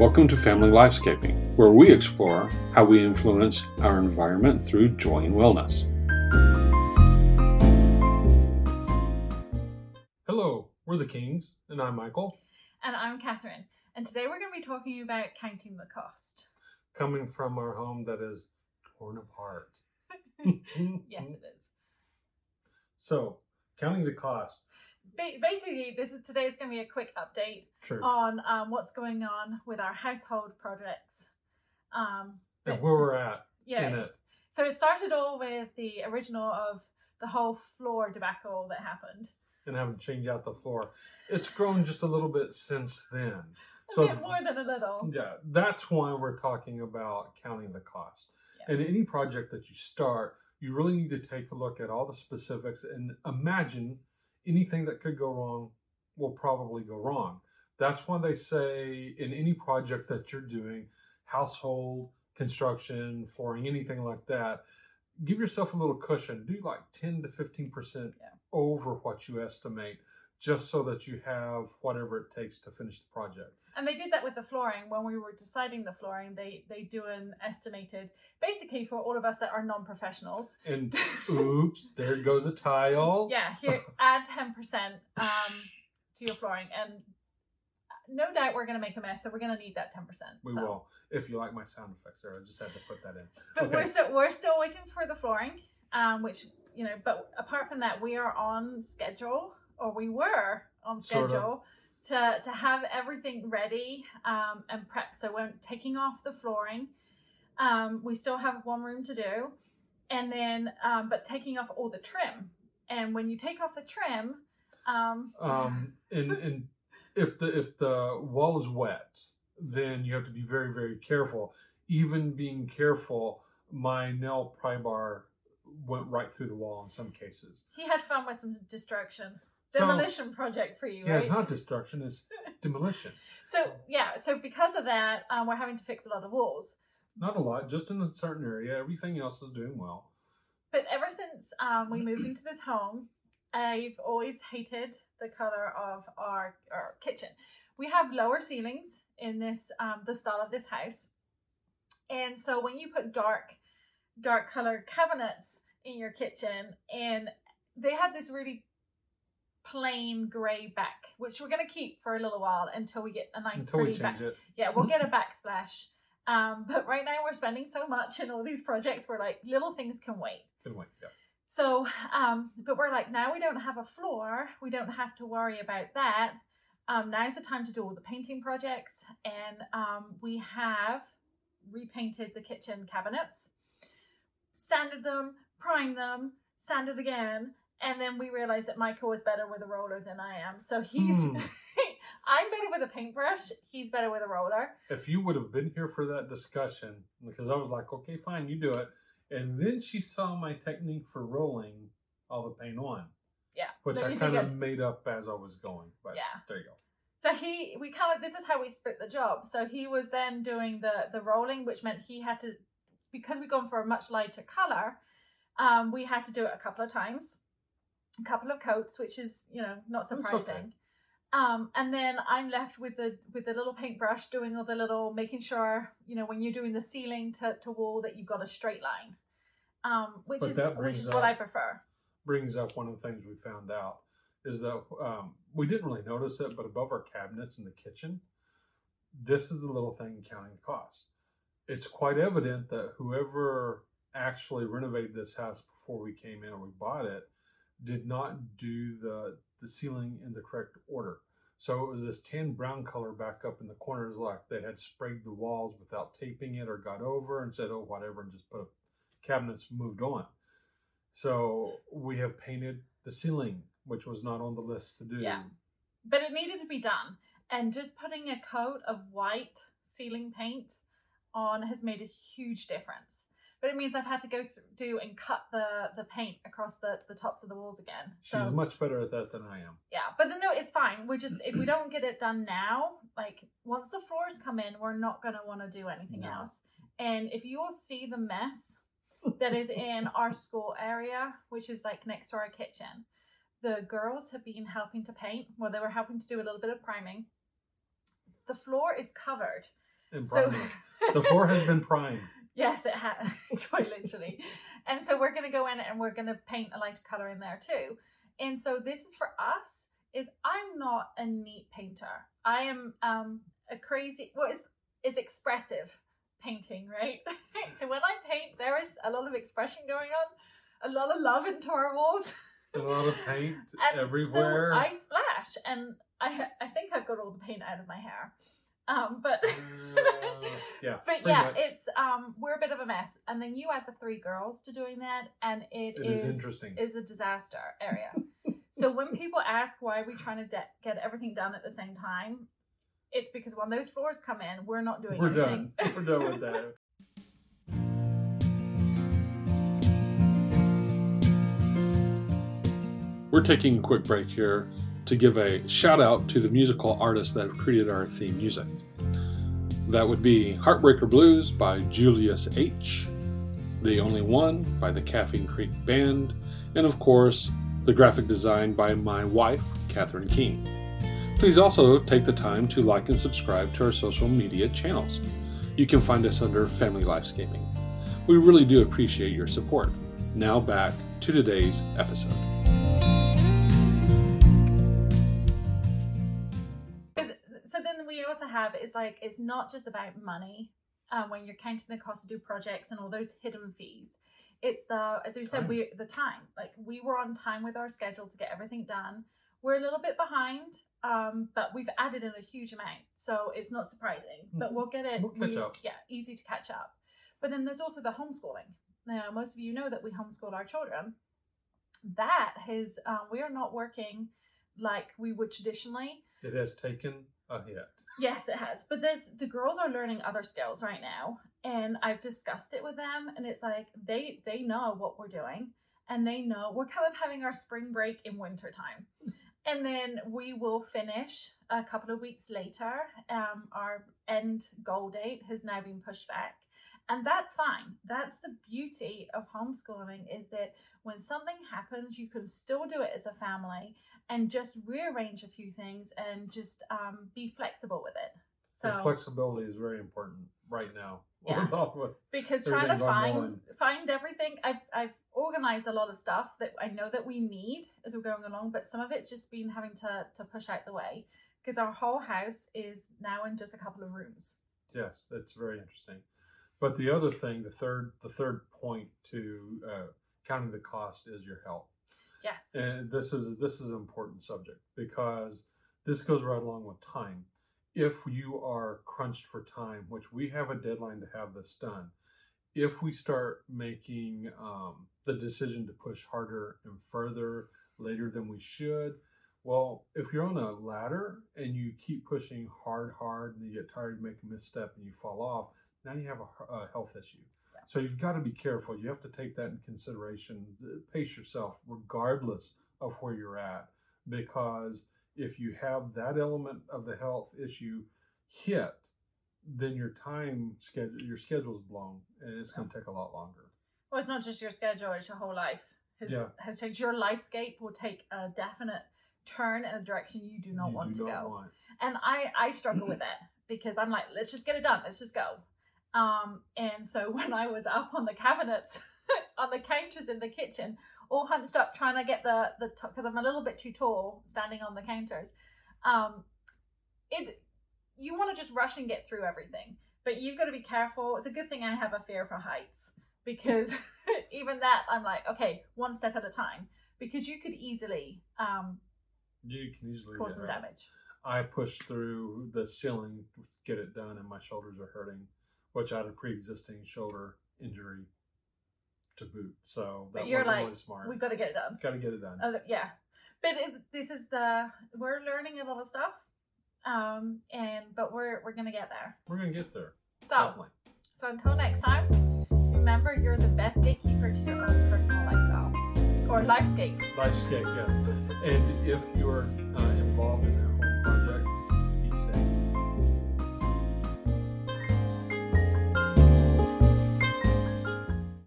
Welcome to Family Lifescaping, where we explore how we influence our environment through joy and wellness. Hello, we're the Kings, and I'm Michael. And I'm Catherine. And today we're going to be talking about counting the cost. Coming from our home that is torn apart. Yes, it is. So, counting the cost. Ba- basically, this is today's going to be a quick update Sure. on um, what's going on with our household projects. Um, and where we're at yeah. in it. So it started all with the original of the whole floor debacle that happened. and having to change out the floor. It's grown just a little bit since then. A So bit more than a little. yeah, that's why we're talking about counting the cost. Yeah. And any project that you start, you really need to take a look at all the specifics and imagine anything that could go wrong will probably go wrong. That's why they say in any project that you're doing, household, construction, flooring, anything like that, give yourself a little cushion. Do like 10 to 15% Yeah. over what you estimate, just so that you have whatever it takes to finish the project. And they did that with the flooring when we were deciding the flooring. They they do an estimated, basically for all of us that are non-professionals. And oops, there goes a tile. Yeah, here add ten percent um, to your flooring, and no doubt we're going to make a mess. So we're going to need that ten percent. We will. If you like my sound effects there, I just had to put that in. But Okay. we're still we're still waiting for the flooring, um, which you know. But apart from that, we are on schedule, or we were on Sort of. schedule to to have everything ready um, and prep. So we're taking off the flooring. Um, we still have one room to do, and then um, but taking off all the trim. And when you take off the trim, um, Um, and and if the if the wall is wet, then you have to be very very careful. Even being careful, my nail pry bar went right through the wall in some cases. he had fun with some destruction. So- Demolition project for you, Yeah, right? it's not destruction; it's demolition. So yeah, so because of that, um, we're having to fix a lot of walls. Not a lot, just in a certain area. Everything else is doing well. But ever since um, we moved into this home, I've always hated the color of our, our kitchen. We have lower ceilings in this um, the style of this house, and so when you put dark dark colored cabinets in your kitchen, and they have this really plain gray back, which we're gonna keep for a little while until we get a nice Until we pretty back. change it. Yeah, we'll get a backsplash. Um, but right now we're spending so much in all these projects. We're like little things can wait. Can wait. Yeah. So, um, but we're like now we don't have a floor. We don't have to worry about that. Um, now's the time to do all the painting projects, and um, we have repainted the kitchen cabinets, sanded them, primed them, sanded again, and then we realized that Michael was better with a roller than I am. So he's Hmm. I'm better with a paintbrush. He's better with a roller. if you would have been here for that discussion, because I was like, okay, fine, you do it. And then she saw my technique for rolling all the paint on, Yeah, which I kind of made up as I was going. But Yeah. there you go. So he, we kind of, this is how we split the job. So he was then doing the the rolling, which meant he had to, because we've gone for a much lighter color, um, we had to do it a couple of times, a couple of coats, which is you know not surprising. Um, and then I'm left with the with the little paintbrush doing all the little, making sure you know when you're doing the ceiling to, to wall that you've got a straight line, um, which But is which is up- what I prefer. Brings up one of the things we found out is that um, we didn't really notice it, but above our cabinets in the kitchen, this is the little thing counting the cost. It's quite evident that whoever actually renovated this house before we came in or we bought it did not do the the ceiling in the correct order. So it was this tan brown color back up in the corners, like they had sprayed the walls without taping it or got over and said, "Oh, whatever," and just put up cabinets, moved on. So we have painted the ceiling, which was not on the list to do. Yeah. but it needed to be done. And just putting a coat of white ceiling paint on has made a huge difference. But it means I've had to go through, do and cut the the paint across the the tops of the walls again. She's So much better at that than I am. yeah, but then no, it's fine. We're just if we don't get it done now, like once the floors come in, we're not gonna want to do anything No. else. And if you all see the mess that is in our school area, which is like next to our kitchen, the girls have been helping to paint. Well, they were helping to do a little bit of priming. The floor is covered and So. The floor has been primed. Yes, it has quite literally. And so we're gonna go in and we're gonna paint a lighter color in there too. And so this is for us. Is I'm not a neat painter. I am um a crazy. What is is expressive painting, right? so when I paint, there is a lot of expression going on, a lot of love into our walls. A lot of paint And everywhere. so I splash, and I I think I've got all the paint out of my hair. Um, but Uh, yeah, but yeah, much. it's um we're a bit of a mess. And then you add the three girls to doing that, and It is interesting. is a disaster area. so when people ask why are we trying to de- get everything done at the same time, it's because when those floors come in, we're not doing anything. We're anything. done. We're done with that. We're taking a quick break here to give a shout out to the musical artists that have created our theme music. That would be Heartbreaker Blues by Julius H., The Only One by the Caffeine Creek Band, and of course, the graphic design by my wife, Catherine King. Please also take the time to like and subscribe to our social media channels. You can find us under Family Lifescaping. We really do appreciate your support. Now back to today's episode. We also have is like it's not just about money um, when you're counting the cost to do projects and all those hidden fees. It's the as we said we the time like we were on time with our schedule to get everything done. We're a little bit behind, um, but we've added in a huge amount, so it's not surprising. But Mhm. we'll get it. We'll catch really- up. Yeah, easy to catch up. But then there's also the homeschooling. Now, most of you know that we homeschool our children. That has um, we are not working like we would traditionally. It has taken a hit. Yes, it has. But there's the girls are learning other skills right now, and I've discussed it with them, and it's like they they know what we're doing, and they know we're kind of having our spring break in winter time, and then we will finish a couple of weeks later. Um, our end goal date has now been pushed back, and that's fine. That's the beauty of homeschooling is that when something happens, you can still do it as a family and just rearrange a few things and just um, be flexible with it. And So flexibility is very important right now. Yeah. With all the- because trying to find on. find everything, I've I've organized a lot of stuff that I know that we need as we're going along, but some of it's just been having to to push out the way because our whole house is now in just a couple of rooms. Yes, that's very interesting. But the other thing, the third, the third point to uh, counting the cost is your health. Yes. And this is this is an important subject because this goes right along with time. If you are crunched for time, which we have a deadline to have this done, if we start making um, the decision to push harder and further later than we should, well, if you're on a ladder and you keep pushing hard, hard, and you get tired, you make a misstep, and you fall off, now you have a, a health issue. Yeah. So you've got to be careful. You have to take that in consideration. Pace yourself, regardless of where you're at, because if you have that element of the health issue hit, then your time schedule, your schedule's blown, and it's going to take a lot longer. Well, it's not just your schedule; it's your whole life has Yeah. has changed. Your lifescape will take a definite turn in a direction you do not You want do to not go. want. and I I struggle with that because I'm like, let's just get it done, let's just go. Um, and so when I was up on the cabinets, on the counters in the kitchen, all hunched up trying to get the the because I'm a little bit too tall standing on the counters. Um, it you want to just rush and get through everything, but you've got to be careful. It's a good thing I have a fear for heights because even that I'm like, okay, one step at a time because you could easily um, You can easily cause some damage. I pushed through the ceiling to get it done, and my shoulders are hurting, which I had a pre-existing shoulder injury to boot. So that But you're wasn't like, really smart. We've got to get it done. Got to get it done. Uh, yeah, but it, this is the we're learning a lot of stuff, um, and but we're we're gonna get there. We're gonna get there. So Definitely. so until next time, remember you're the best gatekeeper to your own personal lifestyle or lifescape. Lifescape, yes. And if you're uh, involved in